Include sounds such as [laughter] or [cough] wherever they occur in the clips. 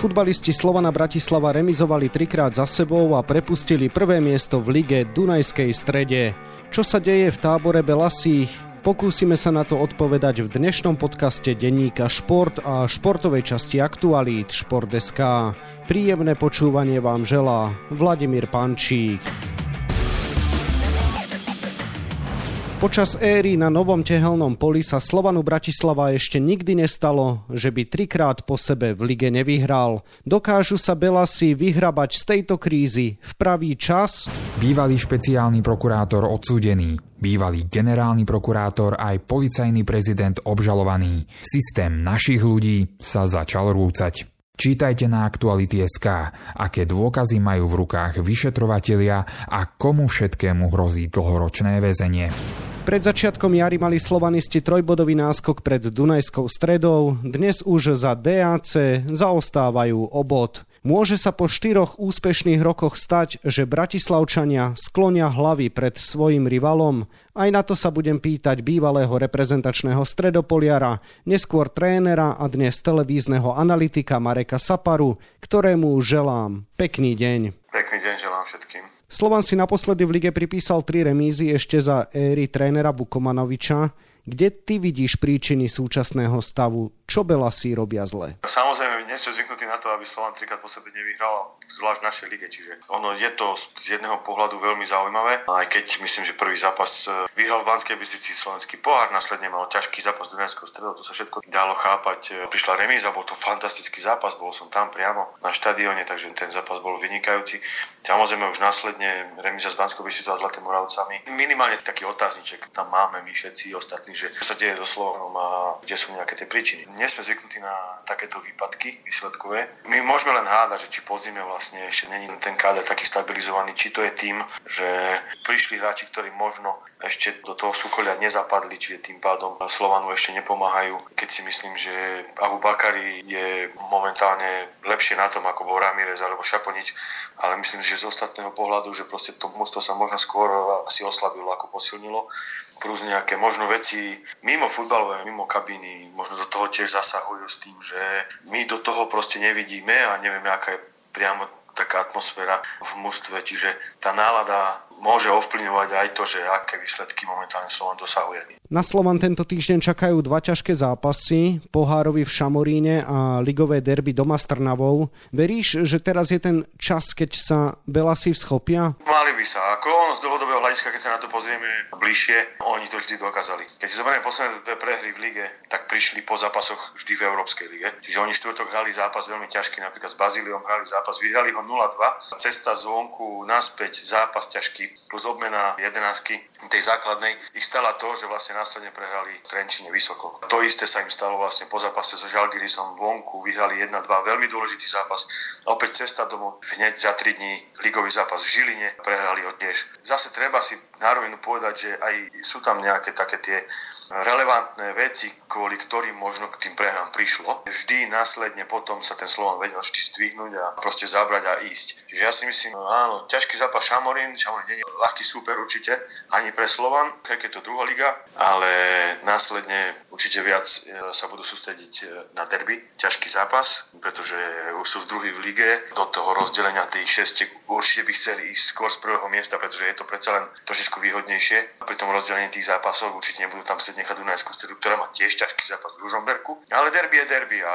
Futbalisti Slovana Bratislava remizovali trikrát za sebou a prepustili prvé miesto v lige Dunajskej strede. Čo sa deje v tábore Belasích? Pokúsime sa na to odpovedať v dnešnom podcaste denníka Šport a športovej časti aktualít Šport.sk. Príjemné počúvanie vám želá Vladimír Pančík. Počas éry na novom tehelnom poli sa Slovanu Bratislava ešte nikdy nestalo, že by trikrát po sebe v lige nevyhral. Dokážu sa Belasi vyhrabať z tejto krízy v pravý čas? Bývalý špeciálny prokurátor odsúdený, bývalý generálny prokurátor aj policajný prezident obžalovaný. Systém našich ľudí sa začal rúcať. Čítajte na Aktuality.sk, aké dôkazy majú v rukách vyšetrovatelia a komu všetkému hrozí dlhoročné väzenie. Pred začiatkom jary mali slovanisti trojbodový náskok pred Dunajskou stredou, dnes už za DAC zaostávajú obod. Môže sa po štyroch úspešných rokoch stať, že Bratislavčania sklonia hlavy pred svojim rivalom? Aj na to sa budem pýtať bývalého reprezentačného stredopoliara, neskôr trénera a dnes televízneho analytika Mareka Saparu, ktorému želám pekný deň. Pekný deň želám všetkým. Slovan si naposledy v lige pripísal tri remízy ešte za éry trénera Bukomanoviča. Kde ty vidíš príčiny súčasného stavu? Čo Belasi robia zle? Samozrejme, nie sme zvyknutí na to, aby Slovan trikrát po sebe nevyhral, zvlášť v našej lige, čiže ono je to z jedného pohľadu veľmi zaujímavé, aj keď myslím, že prvý zápas e, vyhral v Banskej Bystrici slovenský pohár, následne mal ťažký zápas s Dunajskou stredou, to sa všetko dalo chápať. E, prišla remíza, bol to fantastický zápas, bol som tam priamo na štadióne, takže ten zápas bol vynikajúci. Samozrejme už následne remíza s Banskou Bystricou a Zlatým Moravcami. Minimálne taký otázniček tam máme my všetci ostatní, že čo sa deje so Slovanom a kde sú nejaké tie príčiny nie sme zvyknutí na takéto výpadky výsledkové. My môžeme len hádať, že či po zime vlastne ešte není ten káder taký stabilizovaný, či to je tým, že prišli hráči, ktorí možno ešte do toho súkolia nezapadli, čiže tým pádom Slovanu ešte nepomáhajú. Keď si myslím, že Abu Bakari je momentálne lepšie na tom, ako bol Ramirez alebo Šaponič, ale myslím, že z ostatného pohľadu, že proste to mústvo sa možno skôr asi oslabilo, ako posilnilo. Plus nejaké možno veci mimo futbalové, mimo kabíny, možno do toho tiež zasahujú s tým, že my do toho proste nevidíme a nevieme, aká je priamo taká atmosféra v mústve, čiže tá nálada môže ovplyvňovať aj to, že aké výsledky momentálne Slovan dosahuje. Na Slovan tento týždeň čakajú dva ťažké zápasy, pohárovi v Šamoríne a ligové derby doma s Trnavou. Veríš, že teraz je ten čas, keď sa Belasi schopia? Mali by sa. Ako on z dlhodobého hľadiska, keď sa na to pozrieme bližšie, oni to vždy dokázali. Keď si zoberieme posledné dve prehry v lige, tak prišli po zápasoch vždy v Európskej lige. Čiže oni štvrtok hrali zápas veľmi ťažký, napríklad s Bazíliom hrali zápas, vyhrali ho 0-2. Cesta zvonku naspäť, zápas ťažký, plus obmena jedenáctky tej základnej ich stala to, že vlastne následne prehrali v Trenčine vysoko. To isté sa im stalo vlastne po zápase so Žalgirisom vonku, vyhrali 1-2, veľmi dôležitý zápas. Opäť cesta domov, hneď za 3 dní ligový zápas v Žiline, prehrali ho tiež. Zase treba si na rovinu povedať, že aj sú tam nejaké také tie relevantné veci, kvôli ktorým možno k tým prehrám prišlo. Vždy následne potom sa ten Slovan vedel vždy zdvihnúť a proste zabrať a ísť. Čiže ja si myslím, áno, ťažký zápas Šamorín, Šamorín nie je ľahký súper určite, ani pre Slovan, keď je to druhá liga, ale následne určite viac e, sa budú sústrediť e, na derby. Ťažký zápas, pretože už sú v druhý v lige. Do toho rozdelenia tých šesti určite by chceli ísť skôr z prvého miesta, pretože je to predsa len trošičku výhodnejšie. Pri tom rozdelení tých zápasov určite nebudú tam sedieť nechať Dunajskú stredu, ktorá má tiež ťažký zápas v Ružomberku. Ale derby je derby a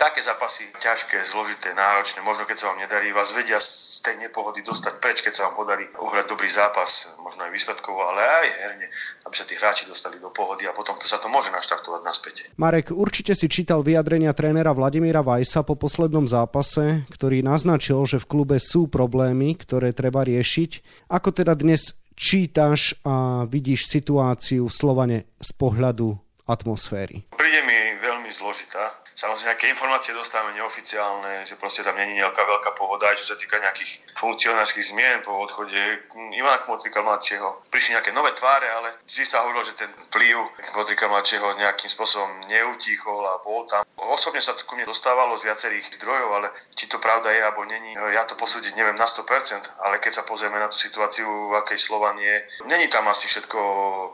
také zápasy ťažké, zložité, náročné, možno keď sa vám nedarí, vás vedia z tej nepohody dostať preč, keď sa vám podarí uhrať dobrý zápas, možno aj výsledkovo, ale aj herne, aby sa tí hráči dostali do pohody a potom to sa to môže naštartovať naspäť. Marek, určite si čítal vyjadrenia trénera Vladimíra Vajsa po poslednom zápase, ktorý naznačil, že v klube sú problémy, ktoré treba riešiť. Ako teda dnes čítaš a vidíš situáciu v Slovane z pohľadu atmosféry? Príde mi veľmi zložitá Samozrejme, nejaké informácie dostávame neoficiálne, že proste tam není nejaká veľká pohoda, čo sa týka nejakých funkcionárskych zmien po odchode Ivana Kmotrika mladšieho. Prišli nejaké nové tváre, ale vždy sa hovorilo, že ten vplyv Kmotrika mladšieho nejakým spôsobom neutichol a bol tam. Osobne sa to ku mne dostávalo z viacerých zdrojov, ale či to pravda je alebo není, ja to posúdiť neviem na 100%, ale keď sa pozrieme na tú situáciu, v akej Slovan je, není tam asi všetko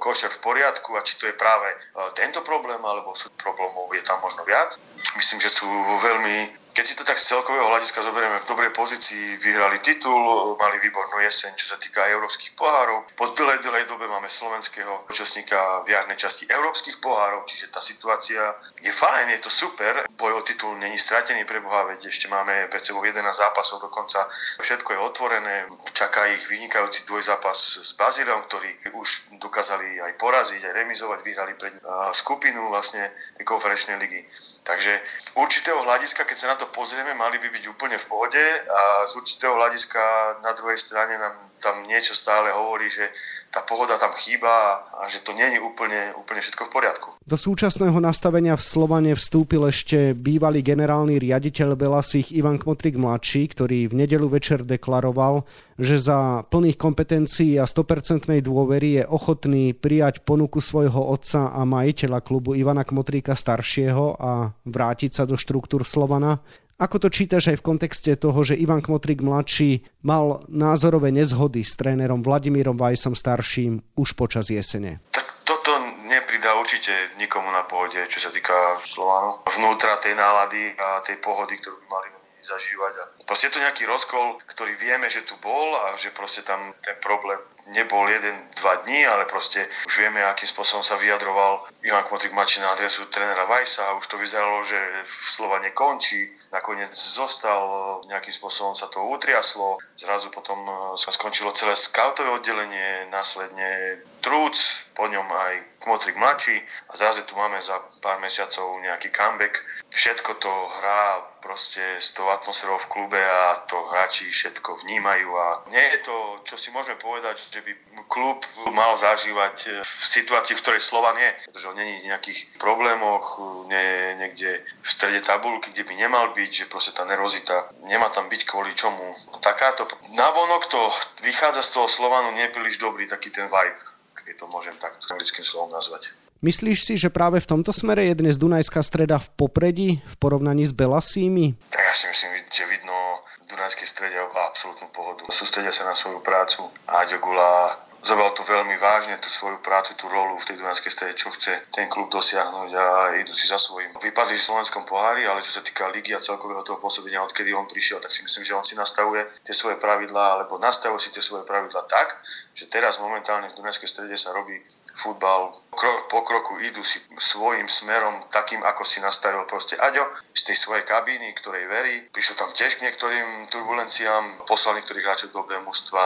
košer v poriadku a či to je práve e, tento problém, alebo sú problémov je tam možno viac. Myslím, že sú veľmi keď si to tak z celkového hľadiska zoberieme v dobrej pozícii, vyhrali titul, mali výbornú jeseň, čo sa týka európskych pohárov. Po dlhej, dlhej dobe máme slovenského účastníka v jarnej časti európskych pohárov, čiže tá situácia je fajn, je to super. Boj o titul není stratený pre Boha, veď ešte máme pred sebou 11 zápasov dokonca. Všetko je otvorené, čaká ich vynikajúci dvojzápas s Bazíliom, ktorí už dokázali aj poraziť, aj remizovať, vyhrali pred skupinu vlastne tej konferenčnej ligy. Takže určitého hľadiska, keď sa na to pozrieme, mali by byť úplne v pohode a z určitého hľadiska na druhej strane nám tam niečo stále hovorí, že tá pohoda tam chýba a že to nie je úplne, úplne všetko v poriadku. Do súčasného nastavenia v Slovane vstúpil ešte bývalý generálny riaditeľ Belasich Ivan Kmotrik mladší, ktorý v nedelu večer deklaroval, že za plných kompetencií a 100% dôvery je ochotný prijať ponuku svojho otca a majiteľa klubu Ivana Kmotríka staršieho a vrátiť sa do štruktúr Slovana. Ako to čítaš aj v kontexte toho, že Ivan Kmotrik mladší mal názorové nezhody s trénerom Vladimírom Vajsom starším už počas jesene? Tak toto nepridá určite nikomu na pohode, čo sa týka Slovanu. Vnútra tej nálady a tej pohody, ktorú by mali zažívať. A proste je to nejaký rozkol, ktorý vieme, že tu bol a že proste tam ten problém nebol jeden, dva dní, ale proste už vieme, akým spôsobom sa vyjadroval Ivan Kmotrik Mači na adresu trénera Vajsa a už to vyzeralo, že slova nekončí. Nakoniec zostal, nejakým spôsobom sa to utriaslo. Zrazu potom e, skončilo celé skautové oddelenie, následne Trúc, po ňom aj Kmotrik mladší a zrazu tu máme za pár mesiacov nejaký comeback. Všetko to hrá proste s tou atmosférou v klube a to hráči všetko vnímajú a nie je to, čo si môžeme povedať, že by klub mal zažívať e, v situácii, v ktorej Slovan je, pretože on není v nejakých problémoch, nie niekde v strede tabulky, kde by nemal byť, že proste tá nervozita nemá tam byť kvôli čomu. Takáto, navonok to vychádza z toho Slovanu nepríliš dobrý taký ten vibe keď to môžem takto anglickým slovom nazvať. Myslíš si, že práve v tomto smere je dnes Dunajská streda v popredí v porovnaní s Belasími? Tak ja si myslím, že vidno Dunajskej strede absolútnu pohodu. Sústredia sa na svoju prácu. Aďo Gula zobral to veľmi vážne, tú svoju prácu, tú rolu v tej Dunajskej strede, čo chce ten klub dosiahnuť a idú si za svojím. Vypadli v slovenskom pohári, ale čo sa týka ligy a celkového toho pôsobenia, odkedy on prišiel, tak si myslím, že on si nastavuje tie svoje pravidlá, alebo nastavuje si tie svoje pravidlá tak, že teraz momentálne v Dunajskej strede sa robí futbal. Krok po kroku idú si svojim smerom, takým, ako si nastavil proste Aďo, z tej svojej kabíny, ktorej verí. Prišiel tam tiež k niektorým turbulenciám, poslal niektorých hráčov do mužstva,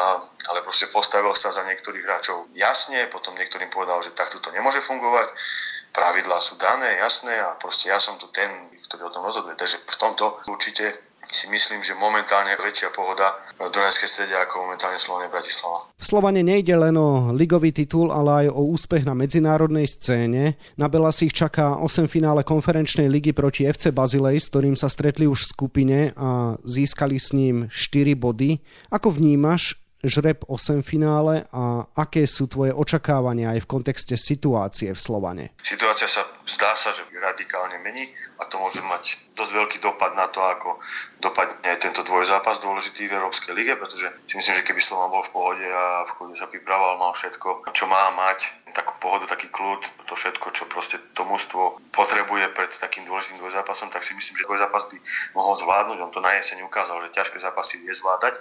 ale proste postavil sa za niektorých hráčov jasne, potom niektorým povedal, že takto to nemôže fungovať. Pravidlá sú dané, jasné a proste ja som tu ten, ktorý o tom rozhoduje. Takže v tomto určite si myslím, že momentálne väčšia pohoda v Dunajskej strede ako momentálne Slovane Bratislava. V Slovane nejde len o ligový titul, ale aj o úspech na medzinárodnej scéne. Na Bela si ich čaká 8 finále konferenčnej ligy proti FC Bazilej, s ktorým sa stretli už v skupine a získali s ním 4 body. Ako vnímaš žreb 8 finále a aké sú tvoje očakávania aj v kontexte situácie v Slovane? Situácia sa zdá sa, že radikálne mení a to môže mať dosť veľký dopad na to, ako dopadne aj tento dvojzápas dôležitý v Európskej lige, pretože si myslím, že keby Slovan bol v pohode a v chode sa pripravoval, mal všetko, čo má mať, takú pohodu, taký kľud, to všetko, čo proste to mužstvo potrebuje pred takým dôležitým dvojzápasom, tak si myslím, že dvojzápas by mohol zvládnuť. On to na jeseň ukázal, že ťažké zápasy vie zvládať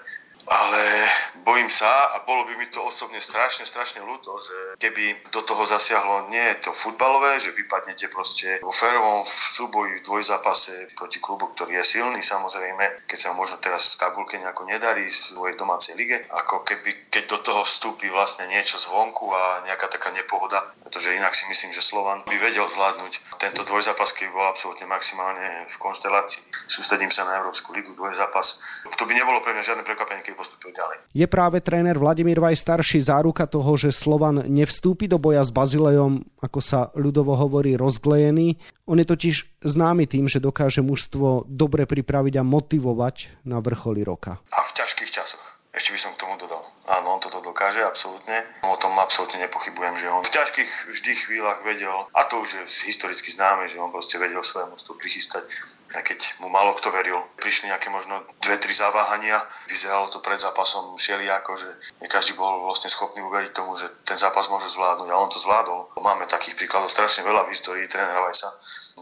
ale bojím sa a bolo by mi to osobne strašne, strašne ľúto, že keby do toho zasiahlo nie to futbalové, že vypadnete proste vo férovom súboji v dvojzápase proti klubu, ktorý je silný samozrejme, keď sa možno teraz v tabulke nejako nedarí v svojej domácej lige, ako keby, keď do toho vstúpi vlastne niečo zvonku a nejaká taká nepohoda, pretože inak si myslím, že Slovan by vedel zvládnuť tento dvojzápas, keby bol absolútne maximálne v konštelácii. Sústredím sa na Európsku ligu, dvojzápas. To by nebolo pre mňa žiadne prekvapenie, keď postupil ďalej. Je práve tréner Vladimír Vaj starší záruka toho, že Slovan nevstúpi do boja s Bazilejom, ako sa ľudovo hovorí, rozglejený. On je totiž známy tým, že dokáže mužstvo dobre pripraviť a motivovať na vrcholi roka. A v ťažkých časoch. Ešte by som k tomu dodal. Áno, on toto dokáže, absolútne. O tom absolútne nepochybujem, že on v ťažkých vždy chvíľach vedel, a to už je historicky známe, že on proste vedel svojemu mužstvo prichystať aj keď mu málo kto veril. Prišli nejaké možno dve, tri zaváhania, vyzeralo to pred zápasom ako, že nie každý bol vlastne schopný uveriť tomu, že ten zápas môže zvládnuť a on to zvládol. Máme takých príkladov strašne veľa v histórii trénera Vajsa.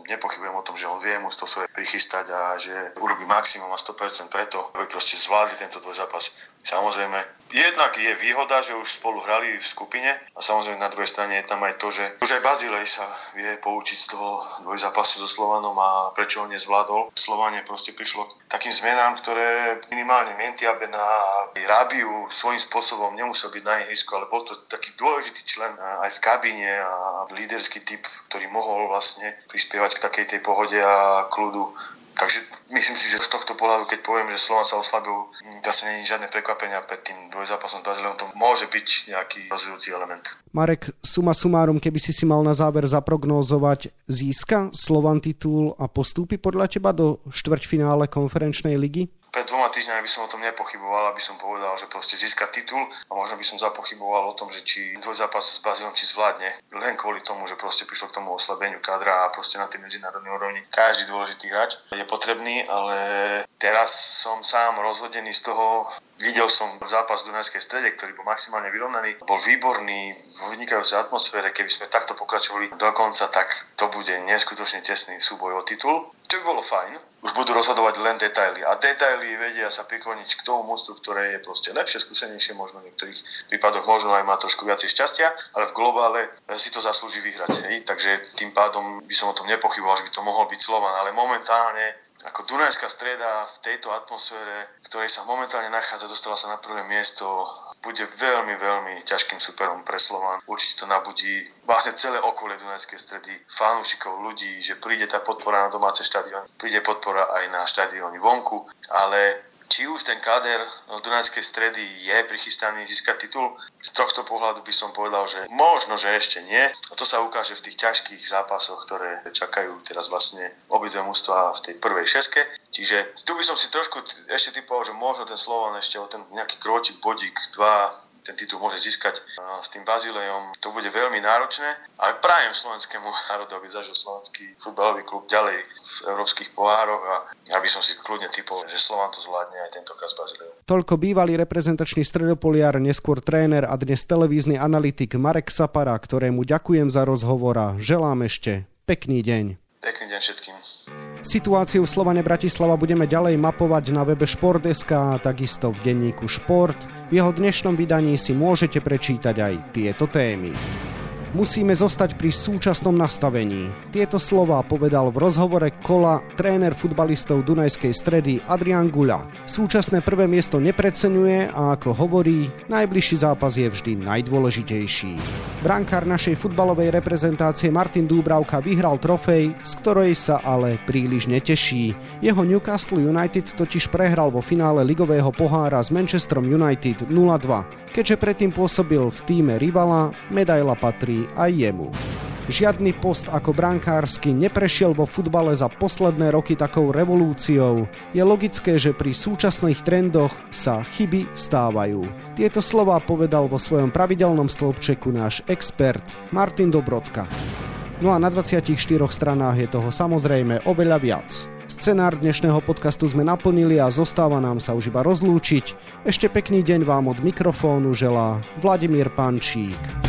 Nepochybujem o tom, že on vie to svoje prichystať a že urobí maximum a 100% preto, aby proste zvládli tento dvoj zápas. Samozrejme, jednak je výhoda, že už spolu hrali v skupine a samozrejme na druhej strane je tam aj to, že už aj Bazilej sa vie poučiť z toho dvojzápasu so Slovanom a prečo ho nezvládol. Slovanie proste prišlo k takým zmenám, ktoré minimálne Mentiabe na Rabiu svojím spôsobom nemusel byť na ihrisku, ale bol to taký dôležitý člen aj v kabíne a líderský typ, ktorý mohol vlastne prispievať k takej tej pohode a kľudu Takže myslím si, že z tohto pohľadu, keď poviem, že Slovan sa oslabil, asi nie je žiadne prekvapenia pred tým dvojzápasom s Brazíliom, to môže byť nejaký rozhodujúci element. Marek, suma sumárum, keby si si mal na záver zaprognózovať, získa Slovan titul a postúpi podľa teba do štvrťfinále konferenčnej ligy? Pred dvoma týždňami by som o tom nepochyboval, aby som povedal, že proste získa titul a možno by som zapochyboval o tom, že či zápas s Bazilom či zvládne. Len kvôli tomu, že proste prišlo k tomu oslabeniu kadra a proste na tej medzinárodnej úrovni každý dôležitý hráč je potrebný, ale teraz som sám rozhodený z toho, Videl som zápas v Dunajskej strede, ktorý bol maximálne vyrovnaný, bol výborný, vo vynikajúcej atmosfére. Keby sme takto pokračovali do konca, tak to bude neskutočne tesný súboj o titul, čo by bolo fajn. Už budú rozhodovať len detaily. A detaily vedia sa prikloniť k tomu mústvu, ktoré je proste lepšie, skúsenejšie, možno v niektorých prípadoch možno aj má trošku viacej šťastia, ale v globále si to zaslúži vyhrať. Hej? Takže tým pádom by som o tom nepochyboval, že by to mohol byť Slovan, ale momentálne ako Dunajská streda v tejto atmosfére, v ktorej sa momentálne nachádza, dostala sa na prvé miesto, bude veľmi, veľmi ťažkým superom pre Slovan. Určite to nabudí vlastne celé okolie Dunajskej stredy, fanúšikov, ľudí, že príde tá podpora na domáce štadióny, príde podpora aj na štadióny vonku, ale či už ten káder Dunajskej stredy je prichystaný získať titul, z tohto pohľadu by som povedal, že možno, že ešte nie. A to sa ukáže v tých ťažkých zápasoch, ktoré čakajú teraz vlastne obidve mužstva v tej prvej šeske. Čiže tu by som si trošku ešte typoval, že možno ten Slovan ešte o ten nejaký kročík, bodík, dva ten titul môže získať s tým Bazilejom. To bude veľmi náročné, ale prajem slovenskému [laughs] národu, aby zažil slovenský futbalový klub ďalej v európskych pohároch a aby som si kľudne typol, že Slovan to zvládne aj tentokrát s Bazilejom. Toľko bývalý reprezentačný stredopoliar, neskôr tréner a dnes televízny analytik Marek Sapara, ktorému ďakujem za rozhovor a želám ešte pekný deň. Pekný deň všetkým. Situáciu v Slovane Bratislava budeme ďalej mapovať na webe Šport.sk a takisto v denníku Šport. V jeho dnešnom vydaní si môžete prečítať aj tieto témy. Musíme zostať pri súčasnom nastavení. Tieto slová povedal v rozhovore kola tréner futbalistov Dunajskej stredy Adrian Guľa. Súčasné prvé miesto nepreceňuje a ako hovorí, najbližší zápas je vždy najdôležitejší. Brankár našej futbalovej reprezentácie Martin Dúbravka vyhral trofej, z ktorej sa ale príliš neteší. Jeho Newcastle United totiž prehral vo finále ligového pohára s Manchesterom United 0-2. Keďže predtým pôsobil v týme rivala, medaila patrí aj jemu. Žiadny post ako brankársky neprešiel vo futbale za posledné roky takou revolúciou. Je logické, že pri súčasných trendoch sa chyby stávajú. Tieto slova povedal vo svojom pravidelnom stĺpčeku náš expert Martin Dobrodka. No a na 24 stranách je toho samozrejme oveľa viac. Scenár dnešného podcastu sme naplnili a zostáva nám sa už iba rozlúčiť. Ešte pekný deň vám od mikrofónu želá Vladimír Pančík.